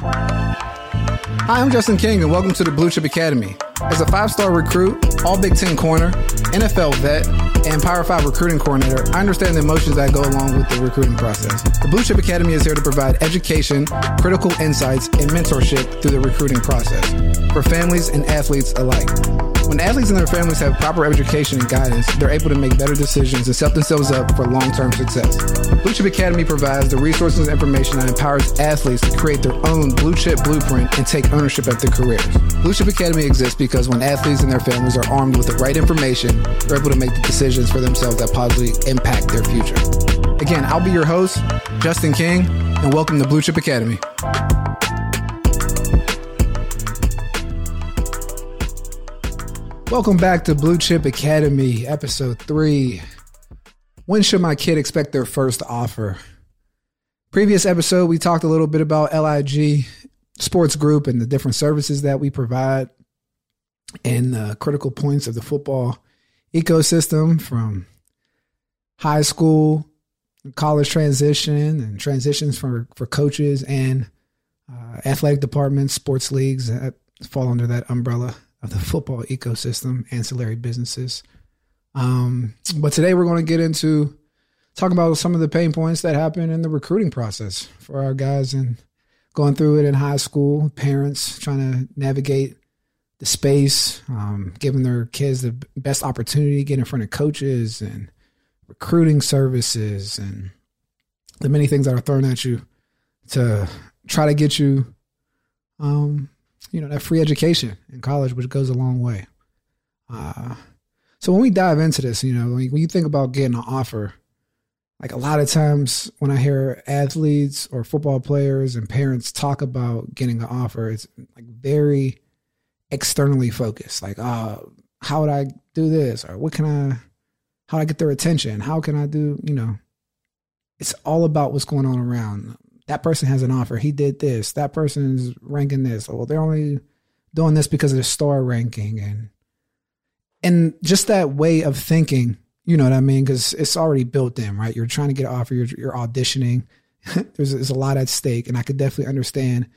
Hi, I'm Justin King, and welcome to the Blue Chip Academy. As a five star recruit, all Big Ten corner, NFL vet, and Power 5 recruiting coordinator, I understand the emotions that go along with the recruiting process. The Blue Chip Academy is here to provide education, critical insights, and mentorship through the recruiting process for families and athletes alike. When athletes and their families have proper education and guidance, they're able to make better decisions and set themselves up for long term success. Blue Chip Academy provides the resources and information that empowers athletes to create their own blue chip blueprint and take ownership of their careers. Blue Chip Academy exists because when athletes and their families are armed with the right information, they're able to make the decisions for themselves that positively impact their future. Again, I'll be your host, Justin King, and welcome to Blue Chip Academy. Welcome back to Blue Chip Academy, episode three. When should my kid expect their first offer? Previous episode, we talked a little bit about LIG Sports Group and the different services that we provide and the critical points of the football ecosystem from high school, college transition, and transitions for, for coaches and uh, athletic departments, sports leagues that fall under that umbrella of the football ecosystem, ancillary businesses. Um, but today we're going to get into talking about some of the pain points that happen in the recruiting process for our guys and going through it in high school, parents trying to navigate the space, um, giving their kids the best opportunity to get in front of coaches and recruiting services and the many things that are thrown at you to try to get you um, you know that free education in college, which goes a long way. Uh, so when we dive into this, you know, when you think about getting an offer, like a lot of times when I hear athletes or football players and parents talk about getting an offer, it's like very externally focused. Like, oh, how would I do this? Or what can I, how do I get their attention? How can I do, you know, it's all about what's going on around that person has an offer. He did this. That person's ranking this. Well, they're only doing this because of the star ranking and and just that way of thinking. You know what I mean? Because it's already built in, right? You're trying to get an offer. You're, you're auditioning. there's, there's a lot at stake, and I could definitely understand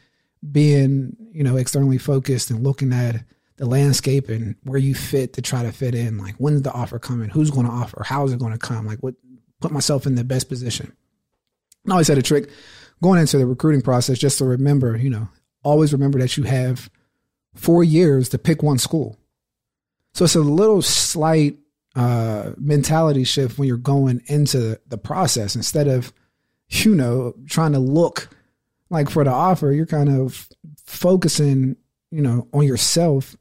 being you know externally focused and looking at the landscape and where you fit to try to fit in. Like when's the offer coming? Who's going to offer? How is it going to come? Like what? Put myself in the best position. I always had a trick going into the recruiting process, just to remember, you know, always remember that you have four years to pick one school. So it's a little slight uh, mentality shift when you're going into the process. Instead of, you know, trying to look like for the offer, you're kind of focusing, you know, on yourself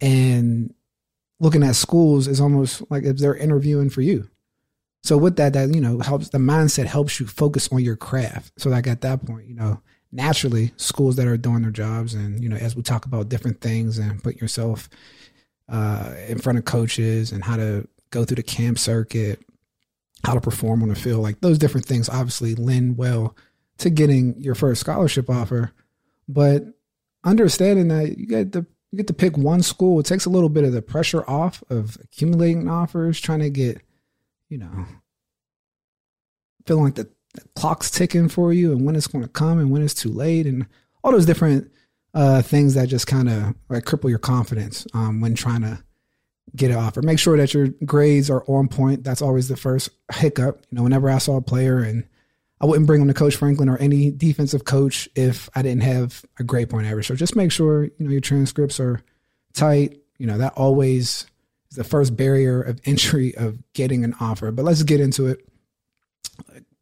and looking at schools is almost like if they're interviewing for you. So with that, that you know helps the mindset helps you focus on your craft. So like at that point, you know, naturally schools that are doing their jobs, and you know, as we talk about different things and put yourself uh, in front of coaches and how to go through the camp circuit, how to perform on the field, like those different things, obviously lend well to getting your first scholarship offer. But understanding that you get the you get to pick one school, it takes a little bit of the pressure off of accumulating offers, trying to get you know, feeling like the, the clock's ticking for you and when it's going to come and when it's too late and all those different uh, things that just kind of like cripple your confidence um, when trying to get it offer. Make sure that your grades are on point. That's always the first hiccup. You know, whenever I saw a player and I wouldn't bring him to Coach Franklin or any defensive coach if I didn't have a grade point average. So just make sure, you know, your transcripts are tight. You know, that always the first barrier of entry of getting an offer. But let's get into it.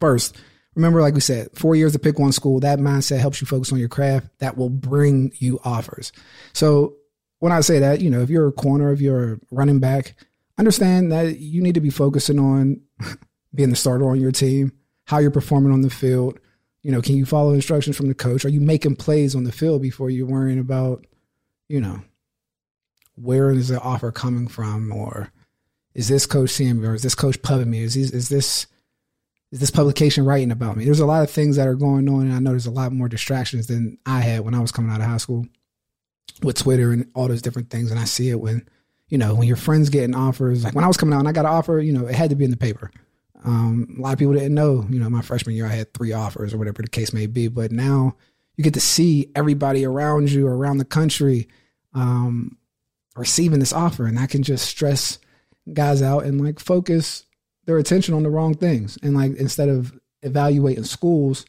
First, remember, like we said, four years to pick one school. That mindset helps you focus on your craft. That will bring you offers. So when I say that, you know, if you're a corner, if you're a running back, understand that you need to be focusing on being the starter on your team, how you're performing on the field. You know, can you follow instructions from the coach? Are you making plays on the field before you're worrying about, you know, where is the offer coming from, or is this coach seeing me, or is this coach pubbing me? Is, is this is this publication writing about me? There's a lot of things that are going on, and I know there's a lot more distractions than I had when I was coming out of high school with Twitter and all those different things. And I see it when you know when your friends getting offers. Like when I was coming out and I got an offer, you know, it had to be in the paper. Um, a lot of people didn't know, you know, my freshman year I had three offers or whatever the case may be, but now you get to see everybody around you around the country um, receiving this offer, and that can just stress guys out and like focus their attention on the wrong things. And like instead of evaluating schools,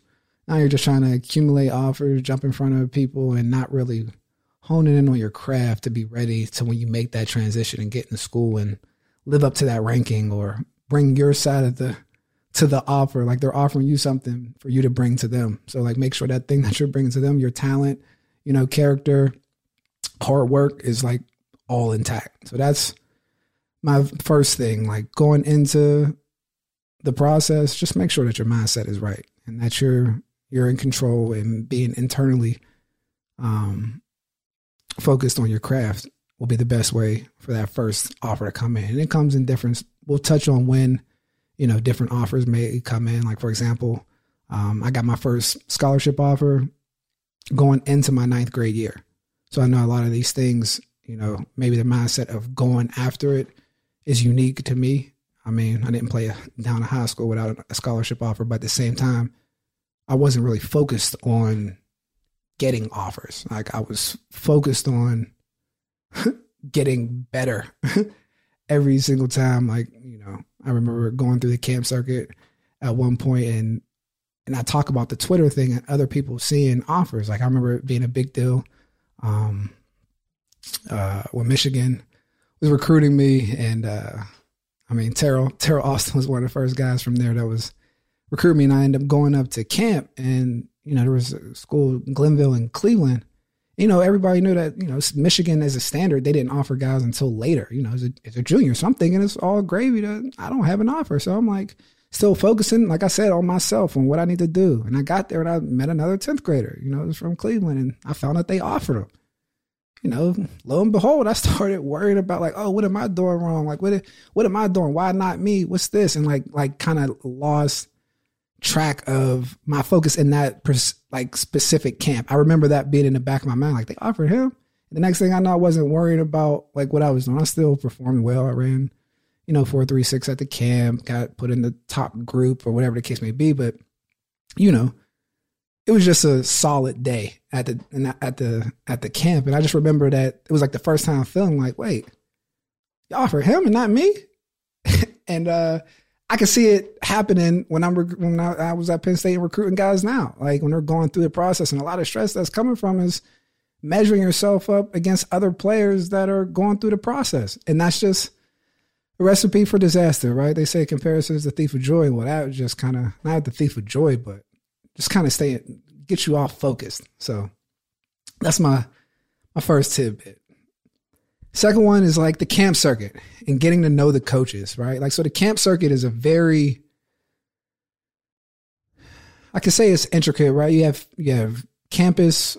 now you're just trying to accumulate offers, jump in front of people, and not really honing in on your craft to be ready to when you make that transition and get into school and live up to that ranking or bring your side of the to the offer. Like they're offering you something for you to bring to them. So like make sure that thing that you're bringing to them, your talent, you know, character, hard work is like all intact. So that's my first thing. Like going into the process, just make sure that your mindset is right and that you're you're in control and being internally um focused on your craft will be the best way for that first offer to come in. And it comes in different we'll touch on when you know, different offers may come in. Like, for example, um, I got my first scholarship offer going into my ninth grade year. So I know a lot of these things, you know, maybe the mindset of going after it is unique to me. I mean, I didn't play a, down in high school without a scholarship offer, but at the same time, I wasn't really focused on getting offers. Like I was focused on getting better every single time. Like, you know, I remember going through the camp circuit at one point and and I talk about the Twitter thing and other people seeing offers. Like I remember it being a big deal. Um uh when Michigan was recruiting me and uh I mean Terrell Terrell Austin was one of the first guys from there that was recruiting me and I ended up going up to camp and you know there was a school Glenville and Cleveland you know, everybody knew that, you know, Michigan as a standard, they didn't offer guys until later, you know, as a, as a junior. So I'm thinking it's all gravy that I don't have an offer. So I'm like still focusing, like I said, on myself and what I need to do. And I got there and I met another 10th grader, you know, it was from Cleveland and I found out they offered him. You know, lo and behold, I started worrying about like, oh, what am I doing wrong? Like, what, what am I doing? Why not me? What's this? And like, like kind of lost track of my focus in that pers- like specific camp. I remember that being in the back of my mind, like they offered him. The next thing I know, I wasn't worrying about like what I was doing. I still performed well. I ran, you know, four three six at the camp, got put in the top group or whatever the case may be. But you know, it was just a solid day at the at the at the camp, and I just remember that it was like the first time feeling like, wait, you offered him and not me, and uh I can see it happening when I'm when I, I, was at Penn State recruiting guys now. Like when they're going through the process, and a lot of stress that's coming from is measuring yourself up against other players that are going through the process, and that's just a recipe for disaster, right? They say comparison is the thief of joy. Well, that was just kind of not the thief of joy, but just kind of stay get you off focused. So that's my my first tidbit. Second one is like the camp circuit and getting to know the coaches, right? Like, so the camp circuit is a very, I could say it's intricate, right? You have, you have campus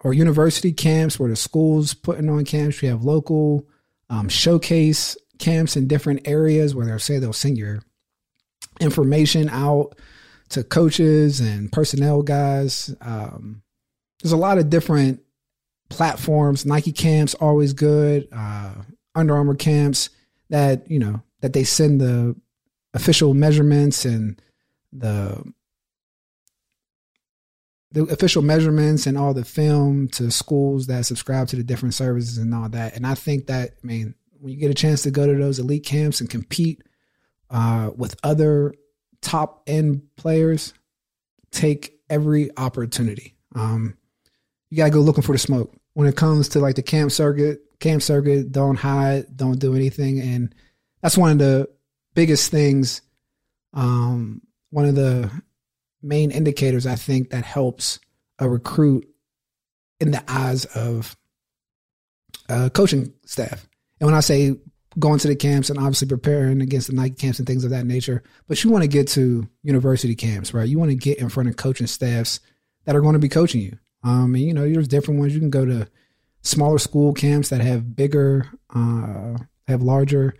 or university camps where the school's putting on camps. You have local um, showcase camps in different areas where they'll say they'll send your information out to coaches and personnel guys. Um, there's a lot of different platforms. Nike camps always good. Uh, Under Armour camps that you know that they send the official measurements and the the official measurements and all the film to schools that subscribe to the different services and all that. And I think that I mean when you get a chance to go to those elite camps and compete uh, with other top end players, take every opportunity. Um, you gotta go looking for the smoke when it comes to like the camp circuit. Camp circuit, don't hide, don't do anything, and that's one of the biggest things. Um, one of the main indicators I think that helps a recruit in the eyes of uh, coaching staff. And when I say going to the camps and obviously preparing against the Nike camps and things of that nature, but you want to get to university camps, right? You want to get in front of coaching staffs that are going to be coaching you. Um, and you know, there's different ones. You can go to smaller school camps that have bigger, uh, have larger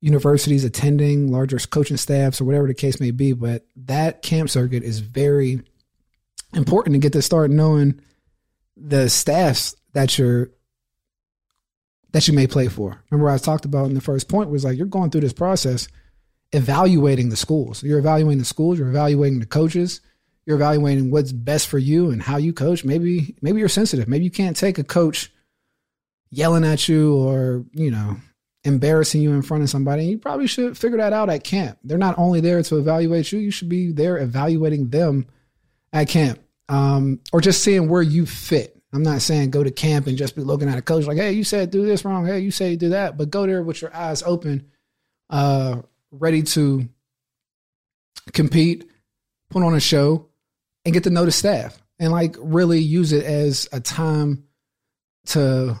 universities attending, larger coaching staffs, or whatever the case may be. But that camp circuit is very important to get to start knowing the staffs that you're that you may play for. Remember, I talked about in the first point was like you're going through this process, evaluating the schools. You're evaluating the schools. You're evaluating the coaches you're evaluating what's best for you and how you coach. Maybe maybe you're sensitive. Maybe you can't take a coach yelling at you or, you know, embarrassing you in front of somebody. You probably should figure that out at camp. They're not only there to evaluate you, you should be there evaluating them at camp. Um, or just seeing where you fit. I'm not saying go to camp and just be looking at a coach like, hey, you said do this wrong. Hey, you say do that. But go there with your eyes open, uh, ready to compete, put on a show, and get to know the staff and like really use it as a time to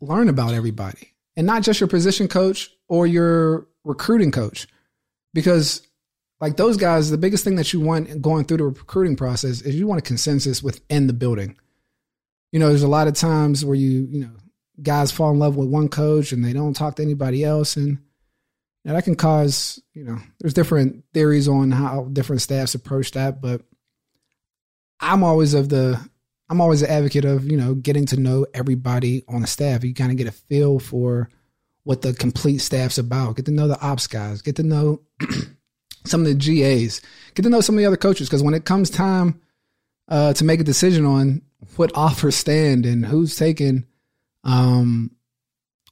learn about everybody and not just your position coach or your recruiting coach because like those guys the biggest thing that you want going through the recruiting process is you want a consensus within the building you know there's a lot of times where you you know guys fall in love with one coach and they don't talk to anybody else and that can cause you know there's different theories on how different staffs approach that but i'm always of the I'm always an advocate of, you know, getting to know everybody on the staff. You kind of get a feel for what the complete staff's about. Get to know the ops guys. Get to know some of the GAs. Get to know some of the other coaches. Because when it comes time uh, to make a decision on what offers stand and who's taking um,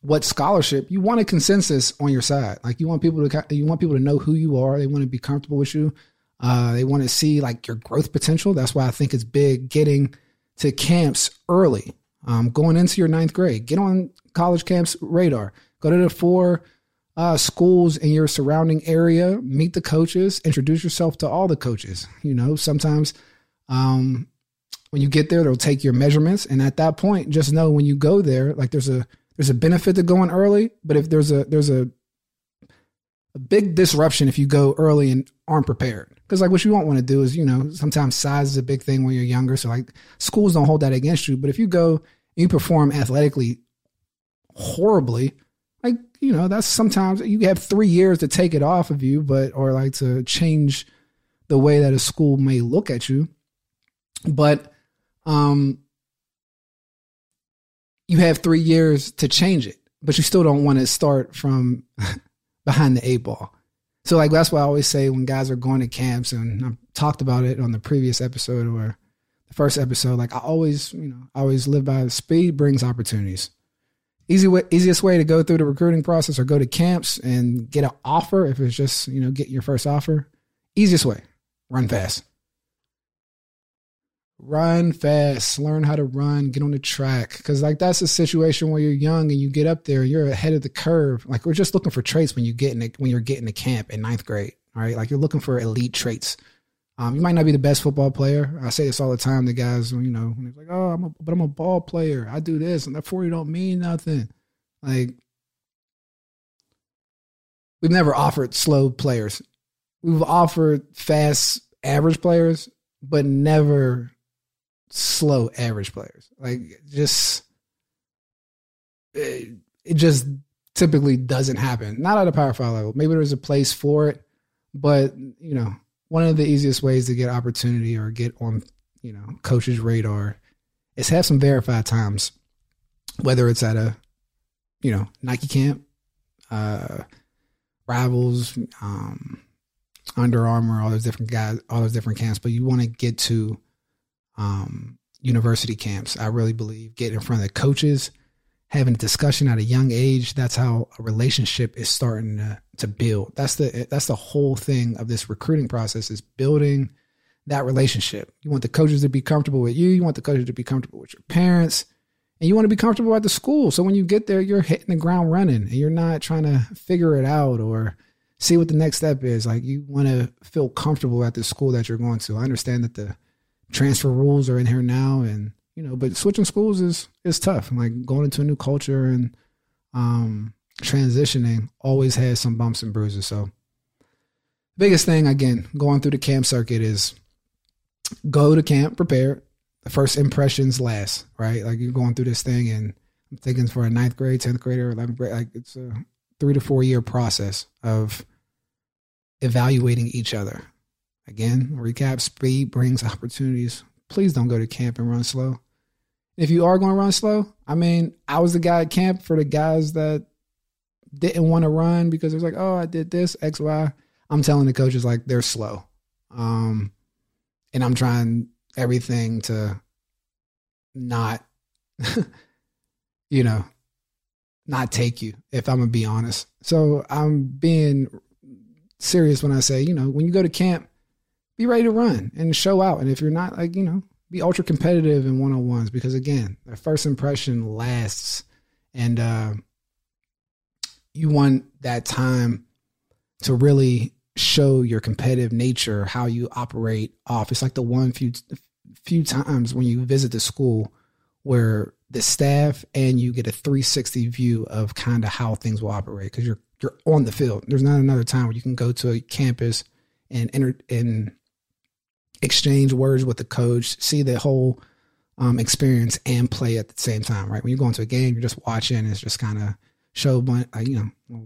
what scholarship, you want a consensus on your side. Like you want people to you want people to know who you are. They want to be comfortable with you. Uh, they want to see like your growth potential. That's why I think it's big getting to camps early, um, going into your ninth grade. Get on college camps radar. Go to the four uh, schools in your surrounding area. Meet the coaches. Introduce yourself to all the coaches. You know, sometimes um, when you get there, they'll take your measurements, and at that point, just know when you go there, like there's a there's a benefit to going early, but if there's a there's a a big disruption if you go early and aren't prepared. Because like what you don't want to do is, you know, sometimes size is a big thing when you're younger. So like schools don't hold that against you. But if you go and you perform athletically horribly, like, you know, that's sometimes you have three years to take it off of you, but or like to change the way that a school may look at you. But um you have three years to change it, but you still don't want to start from behind the eight ball. So like that's why I always say when guys are going to camps, and I've talked about it on the previous episode or the first episode. Like I always, you know, I always live by speed brings opportunities. Easy way, easiest way to go through the recruiting process or go to camps and get an offer if it's just you know get your first offer. Easiest way, run fast. Run fast, learn how to run, get on the track. Cause like that's a situation where you're young and you get up there, and you're ahead of the curve. Like we're just looking for traits when you get in the, when you're getting to camp in ninth grade. All right. Like you're looking for elite traits. Um, you might not be the best football player. I say this all the time to guys, you know, when like, oh, I'm a, but I'm a ball player. I do this and that 40 don't mean nothing. Like we've never offered slow players. We've offered fast average players, but never slow average players. Like just it, it just typically doesn't happen. Not at a power five level. Maybe there's a place for it, but you know, one of the easiest ways to get opportunity or get on, you know, coach's radar is have some verified times, whether it's at a, you know, Nike camp, uh, rivals, um, Under Armour, all those different guys, all those different camps, but you want to get to um, university camps. I really believe getting in front of the coaches, having a discussion at a young age. That's how a relationship is starting to, to build. That's the that's the whole thing of this recruiting process is building that relationship. You want the coaches to be comfortable with you. You want the coaches to be comfortable with your parents. And you want to be comfortable at the school. So when you get there, you're hitting the ground running and you're not trying to figure it out or see what the next step is. Like you want to feel comfortable at the school that you're going to. I understand that the transfer rules are in here now, and you know, but switching schools is is tough. Like going into a new culture and um, transitioning always has some bumps and bruises. So, biggest thing again, going through the camp circuit is go to camp prepared. The first impressions last, right? Like you're going through this thing, and I'm thinking for a ninth grade, tenth grader, eleventh grade, like it's a three to four year process of evaluating each other Again, recap speed brings opportunities. Please don't go to camp and run slow. If you are going to run slow, I mean, I was the guy at camp for the guys that didn't want to run because it was like, oh, I did this, X, Y. I'm telling the coaches like they're slow. Um, and I'm trying everything to not, you know, not take you, if I'm gonna be honest. So I'm being serious when I say, you know, when you go to camp, be ready to run and show out. And if you're not like, you know, be ultra competitive in one on ones because again, the first impression lasts and uh you want that time to really show your competitive nature, how you operate off. It's like the one few few times when you visit the school where the staff and you get a 360 view of kind of how things will operate because you're you're on the field. There's not another time where you can go to a campus and enter and exchange words with the coach, see the whole um, experience and play at the same time. Right when you go into a game, you're just watching. It's just kind of show, uh, you know,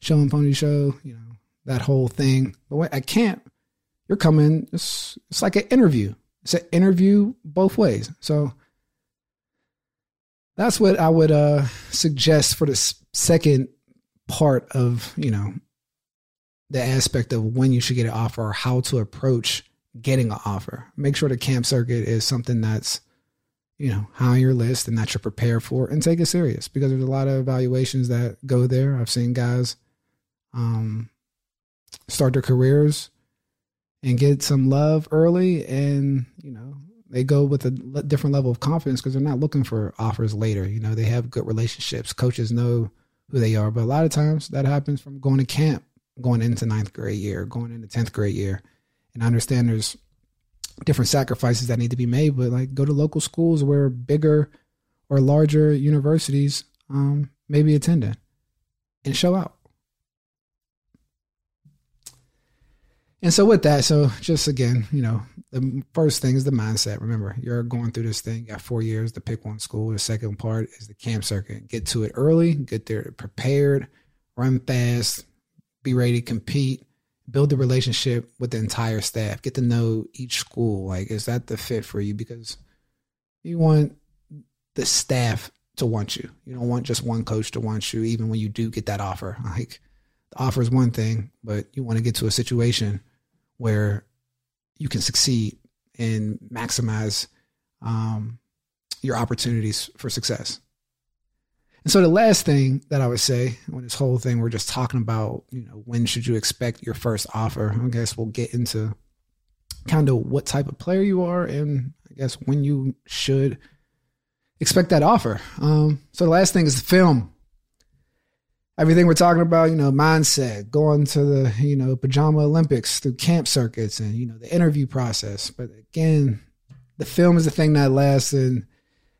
show and pony show, you know, that whole thing. But at camp, you're coming. It's it's like an interview. It's an interview both ways. So that's what I would uh, suggest for the second part of you know the aspect of when you should get an offer or how to approach getting an offer. Make sure the camp circuit is something that's you know high on your list and that you're prepared for, and take it serious because there's a lot of evaluations that go there. I've seen guys um, start their careers and get some love early, and you know they go with a different level of confidence because they're not looking for offers later. You know, they have good relationships. Coaches know who they are, but a lot of times that happens from going to camp, going into ninth grade year, going into tenth grade year, and I understand there's different sacrifices that need to be made. But like, go to local schools where bigger or larger universities um, may be attending, and show out. And so with that, so just again, you know, the first thing is the mindset. Remember, you're going through this thing, you got four years to pick one school. The second part is the camp circuit. Get to it early, get there prepared, run fast, be ready to compete, build the relationship with the entire staff, get to know each school. Like, is that the fit for you? Because you want the staff to want you. You don't want just one coach to want you, even when you do get that offer. Like the offer is one thing, but you want to get to a situation where you can succeed and maximize um, your opportunities for success. And so the last thing that I would say when this whole thing we're just talking about, you know, when should you expect your first offer? I guess we'll get into kind of what type of player you are and I guess when you should expect that offer. Um, so the last thing is the film everything we're talking about, you know, mindset, going to the, you know, pajama Olympics through camp circuits and, you know, the interview process. But again, the film is the thing that lasts and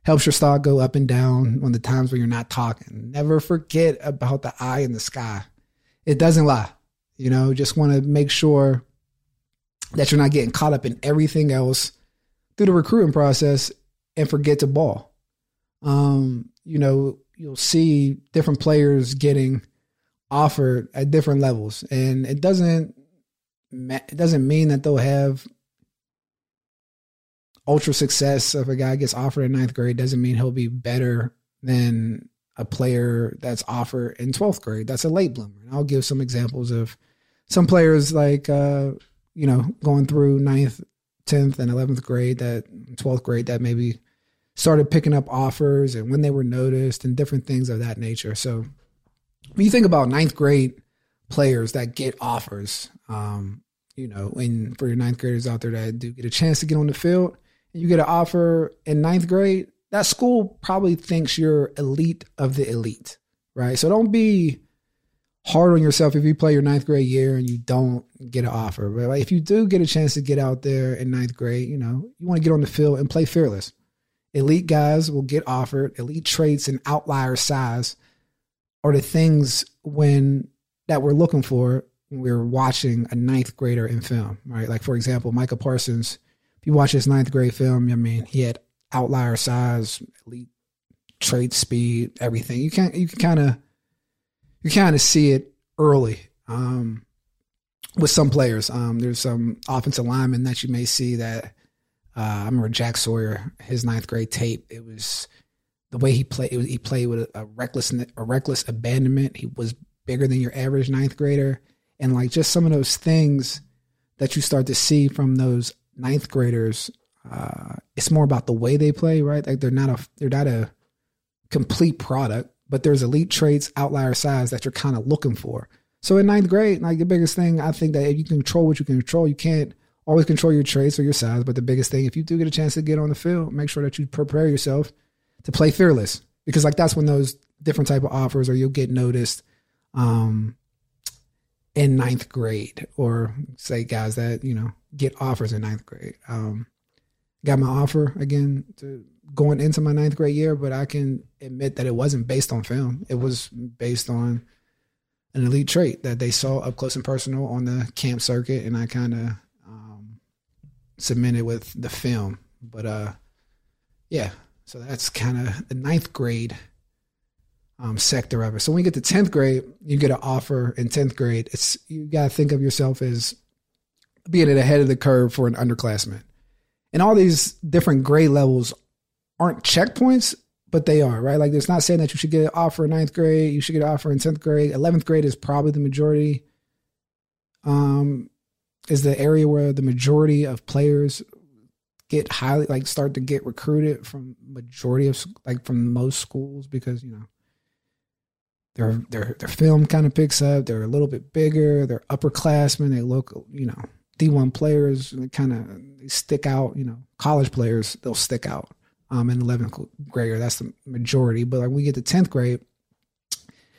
helps your stock go up and down on the times when you're not talking. Never forget about the eye in the sky. It doesn't lie. You know, just want to make sure that you're not getting caught up in everything else through the recruiting process and forget to ball. Um, you know, you'll see different players getting offered at different levels, and it doesn't it doesn't mean that they'll have ultra success if a guy gets offered in ninth grade doesn't mean he'll be better than a player that's offered in 12th grade that's a late bloomer and i'll give some examples of some players like uh, you know going through ninth 10th and 11th grade that 12th grade that maybe started picking up offers and when they were noticed and different things of that nature. So when you think about ninth grade players that get offers, um, you know, and for your ninth graders out there that do get a chance to get on the field you get an offer in ninth grade, that school probably thinks you're elite of the elite, right? So don't be hard on yourself if you play your ninth grade year and you don't get an offer. But if you do get a chance to get out there in ninth grade, you know, you want to get on the field and play fearless. Elite guys will get offered elite traits and outlier size are the things when that we're looking for when we're watching a ninth grader in film, right? Like for example, Micah Parsons. If you watch his ninth grade film, I mean, he had outlier size, elite trait, speed, everything. You can you can kind of you kind of see it early um, with some players. Um, there's some offensive linemen that you may see that uh, I remember Jack Sawyer, his ninth grade tape. It was the way he played. Was, he played with a, a reckless, a reckless abandonment. He was bigger than your average ninth grader, and like just some of those things that you start to see from those ninth graders, uh, it's more about the way they play, right? Like they're not a they're not a complete product, but there's elite traits, outlier size that you're kind of looking for. So in ninth grade, like the biggest thing, I think that if you can control what you can control, you can't always control your traits or your size. But the biggest thing, if you do get a chance to get on the field, make sure that you prepare yourself to play fearless because like that's when those different type of offers or you'll get noticed um, in ninth grade or say guys that you know get offers in ninth grade. Um, got my offer again to going into my ninth grade year, but I can admit that it wasn't based on film. It was based on an elite trait that they saw up close and personal on the camp circuit, and I kind of um, submitted with the film. But uh, yeah, so that's kind of the ninth grade um, sector of it. So when you get to tenth grade, you get an offer in tenth grade. It's you got to think of yourself as being at the head of the curve for an underclassman. And all these different grade levels aren't checkpoints, but they are, right? Like it's not saying that you should get an offer in ninth grade, you should get an offer in 10th grade. 11th grade is probably the majority, um, is the area where the majority of players get highly, like start to get recruited from majority of, like from most schools because, you know, their, their, their film kind of picks up. They're a little bit bigger. They're upperclassmen. They look, you know, D1 players kind of stick out, you know, college players, they'll stick out um, in 11th grade, or that's the majority. But like we get to 10th grade,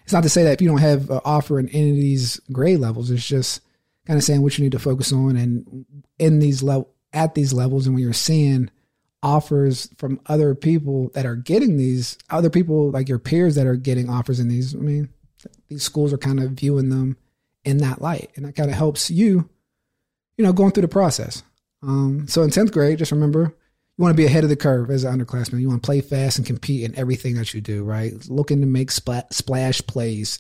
it's not to say that if you don't have an offer in any of these grade levels, it's just kind of saying what you need to focus on. And in these level at these levels, and when you're seeing offers from other people that are getting these, other people like your peers that are getting offers in these, I mean, these schools are kind of viewing them in that light, and that kind of helps you, you know, going through the process. Um, so in 10th grade, just remember you want to be ahead of the curve as an underclassman. You want to play fast and compete in everything that you do, right? Looking to make splat, splash plays.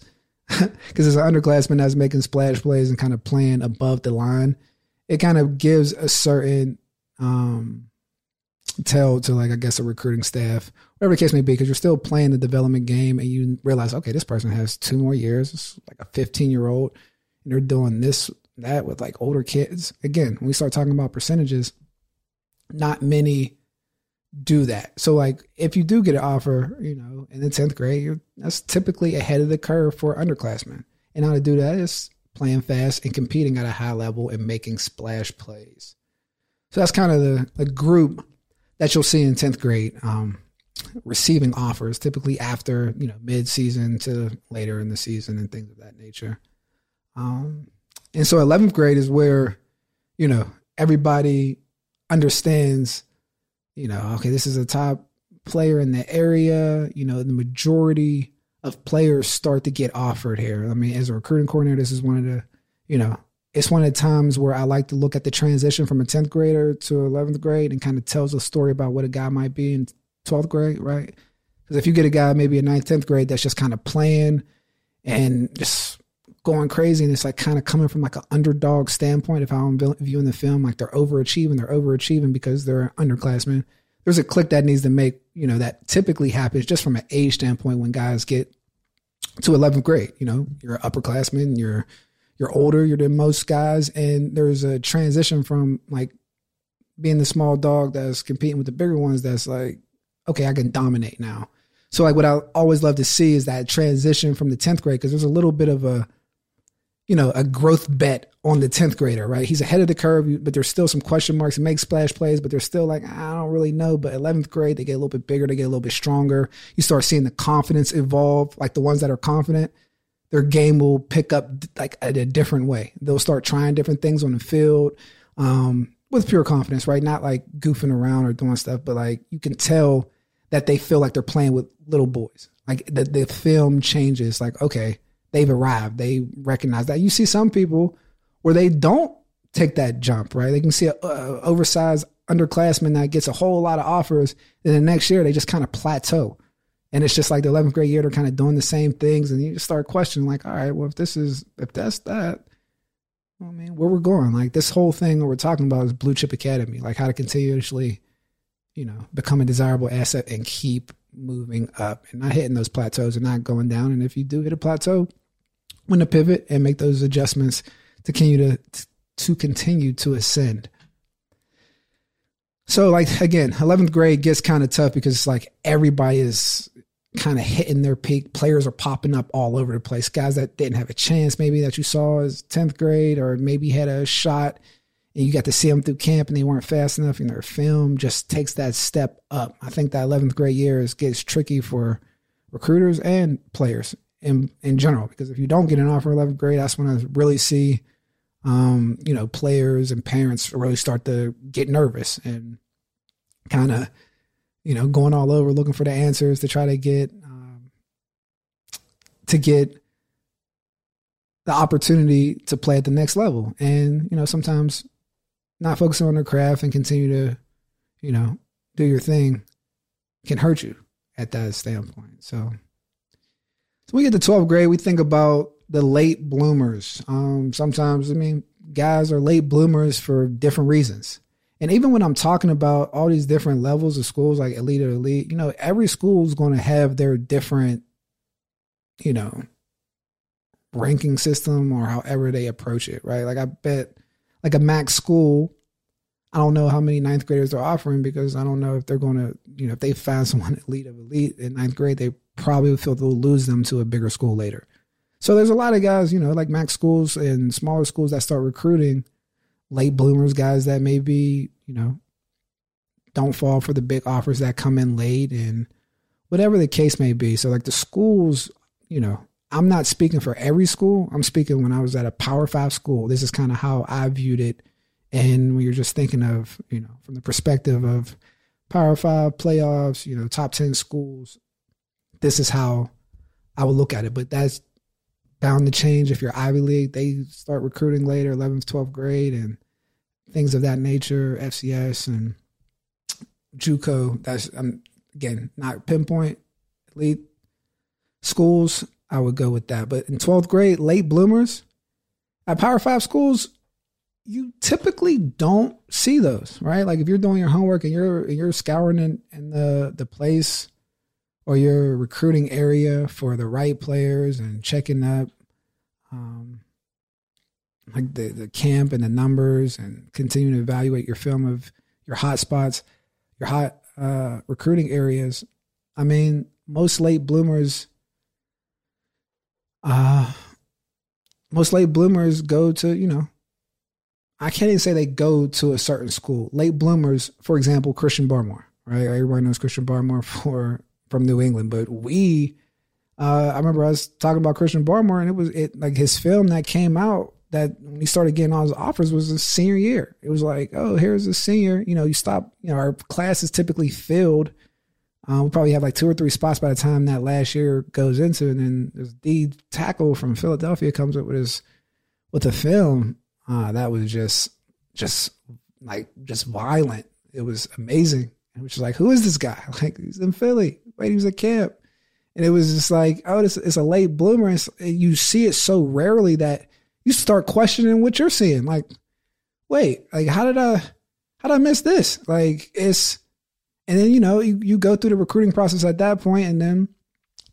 Because as an underclassman that's making splash plays and kind of playing above the line, it kind of gives a certain um, tell to like I guess a recruiting staff, whatever the case may be, because you're still playing the development game and you realize, okay, this person has two more years, it's like a 15 year old, and they're doing this that with like older kids. Again, when we start talking about percentages, not many do that. So like if you do get an offer, you know, in the 10th grade, that's typically ahead of the curve for underclassmen. And how to do that is playing fast and competing at a high level and making splash plays. So that's kind of the, the group that you'll see in 10th grade um, receiving offers, typically after, you know, mid season to later in the season and things of that nature. Um, and so 11th grade is where, you know, everybody understands, you know, okay, this is a top player in the area. You know, the majority of players start to get offered here. I mean, as a recruiting coordinator, this is one of the, you know, it's one of the times where I like to look at the transition from a 10th grader to 11th grade and kind of tells a story about what a guy might be in 12th grade, right? Because if you get a guy maybe in 9th, 10th grade that's just kind of playing and just going crazy and it's like kind of coming from like an underdog standpoint if i'm viewing the film like they're overachieving they're overachieving because they're underclassmen. There's a click that needs to make you know that typically happens just from an age standpoint when guys get to 11th grade you know? You're an upperclassmen you're you're older you're than most guys and there's a transition from like being the small dog that's competing with the bigger ones that's like okay i can dominate now. So like what i always love to see is that transition from the 10th grade because there's a little bit of a you know, a growth bet on the 10th grader, right? He's ahead of the curve, but there's still some question marks. He makes splash plays, but they're still like, I don't really know. But 11th grade, they get a little bit bigger, they get a little bit stronger. You start seeing the confidence evolve, like the ones that are confident, their game will pick up like a, a different way. They'll start trying different things on the field um, with pure confidence, right? Not like goofing around or doing stuff, but like you can tell that they feel like they're playing with little boys. Like the, the film changes, like, okay, they've arrived. They recognize that. You see some people where they don't take that jump, right? They can see an oversized underclassman that gets a whole lot of offers. Then the next year, they just kind of plateau. And it's just like the 11th grade year, they're kind of doing the same things. And you just start questioning, like, all right, well, if this is, if that's that, I mean, where we're going, like this whole thing that we're talking about is Blue Chip Academy, like how to continuously, you know, become a desirable asset and keep moving up and not hitting those plateaus and not going down. And if you do hit a plateau, when to pivot and make those adjustments to continue to to continue to ascend. So like again, 11th grade gets kind of tough because it's like everybody is kind of hitting their peak. Players are popping up all over the place. Guys that didn't have a chance, maybe that you saw as 10th grade, or maybe had a shot and you got to see them through camp and they weren't fast enough in their film just takes that step up. I think that 11th grade year is, gets tricky for recruiters and players in, in general, because if you don't get an offer 11th grade, that's when I really see, um, you know, players and parents really start to get nervous and kind of, you know, going all over looking for the answers to try to get, um, to get the opportunity to play at the next level. And, you know, sometimes not focusing on their craft and continue to, you know, do your thing can hurt you at that standpoint. So, we get to 12th grade, we think about the late bloomers. Um, sometimes, I mean, guys are late bloomers for different reasons. And even when I'm talking about all these different levels of schools, like elite or elite, you know, every school is going to have their different, you know, ranking system or however they approach it, right? Like I bet like a MAC school, I don't know how many ninth graders they're offering because I don't know if they're going to, you know, if they find someone elite of elite in ninth grade, they probably feel they'll lose them to a bigger school later. So there's a lot of guys, you know, like MAC schools and smaller schools that start recruiting late bloomers, guys that maybe, you know, don't fall for the big offers that come in late and whatever the case may be. So like the schools, you know, I'm not speaking for every school. I'm speaking when I was at a Power Five school. This is kind of how I viewed it. And when you're just thinking of, you know, from the perspective of Power Five playoffs, you know, top 10 schools, this is how I would look at it. But that's bound to change if you're Ivy League. They start recruiting later, 11th, 12th grade, and things of that nature, FCS and JUCO. That's, um, again, not pinpoint elite schools I would go with that. But in 12th grade, late bloomers at Power Five schools, you typically don't see those, right? Like if you're doing your homework and you're you're scouring in, in the the place or your recruiting area for the right players and checking up um, like the, the camp and the numbers and continuing to evaluate your film of your hot spots, your hot uh, recruiting areas. I mean, most late bloomers uh, most late bloomers go to, you know, I can't even say they go to a certain school. Late bloomers, for example, Christian Barmore, right? Everybody knows Christian Barmore for from New England, but we, uh, I remember I was talking about Christian Barmore, and it was it like his film that came out that when he started getting all his offers was his senior year. It was like, oh, here's a senior. You know, you stop. You know, our class is typically filled um, we probably have like two or three spots by the time that last year goes into, and then this D tackle from Philadelphia comes up with his with a film uh, that was just just like just violent. It was amazing. And which is like, who is this guy? Like he's in Philly. Wait, he was at camp, and it was just like, oh, it's a late bloomer. And you see it so rarely that you start questioning what you're seeing. Like, wait, like how did I how did I miss this? Like it's and then, you know, you, you go through the recruiting process at that point and then,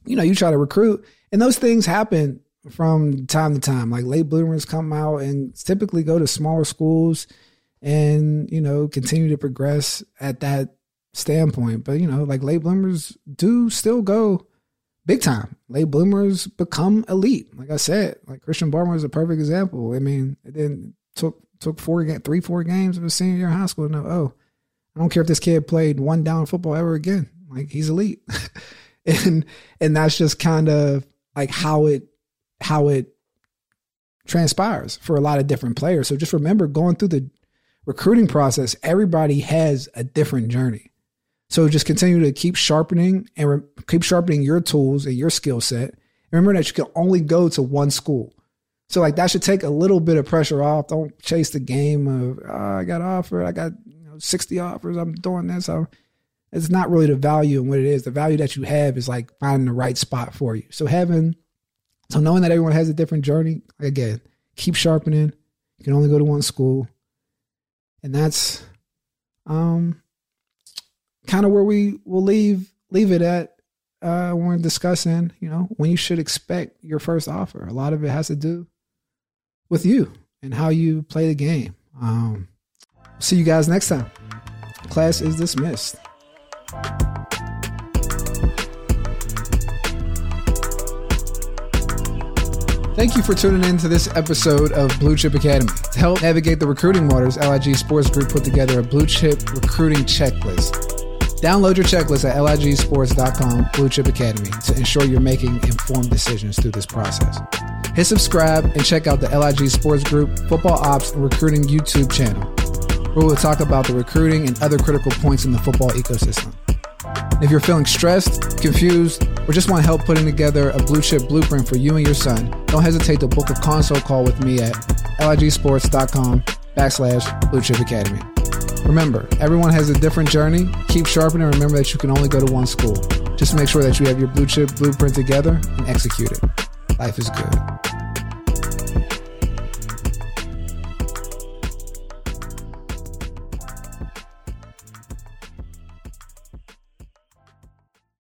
you know, you try to recruit. And those things happen from time to time. Like late bloomers come out and typically go to smaller schools and, you know, continue to progress at that standpoint. But, you know, like late bloomers do still go big time. Late bloomers become elite. Like I said, like Christian Barmore is a perfect example. I mean, it then took took four three, four games of his senior year in high school to know, oh, I don't care if this kid played one down football ever again. Like he's elite. and and that's just kind of like how it how it transpires for a lot of different players. So just remember going through the recruiting process, everybody has a different journey. So just continue to keep sharpening and re- keep sharpening your tools and your skill set. Remember that you can only go to one school. So like that should take a little bit of pressure off. Don't chase the game of oh, I got offered, I got 60 offers. I'm doing this. So it's not really the value and what it is. The value that you have is like finding the right spot for you. So having, so knowing that everyone has a different journey, again, keep sharpening. You can only go to one school. And that's um kind of where we will leave leave it at uh when we're discussing, you know, when you should expect your first offer. A lot of it has to do with you and how you play the game. Um See you guys next time. Class is dismissed. Thank you for tuning in to this episode of Blue Chip Academy. To help navigate the recruiting waters, LIG Sports Group put together a blue chip recruiting checklist. Download your checklist at ligsports.com Blue Chip Academy to ensure you're making informed decisions through this process. Hit subscribe and check out the LIG Sports Group Football Ops and Recruiting YouTube channel, where we'll talk about the recruiting and other critical points in the football ecosystem. If you're feeling stressed, confused, or just want help putting together a blue chip blueprint for you and your son, don't hesitate to book a consult call with me at ligsports.com backslash blue chip academy. Remember, everyone has a different journey. Keep sharpening and remember that you can only go to one school. Just make sure that you have your blue chip blueprint together and execute it. Life is good.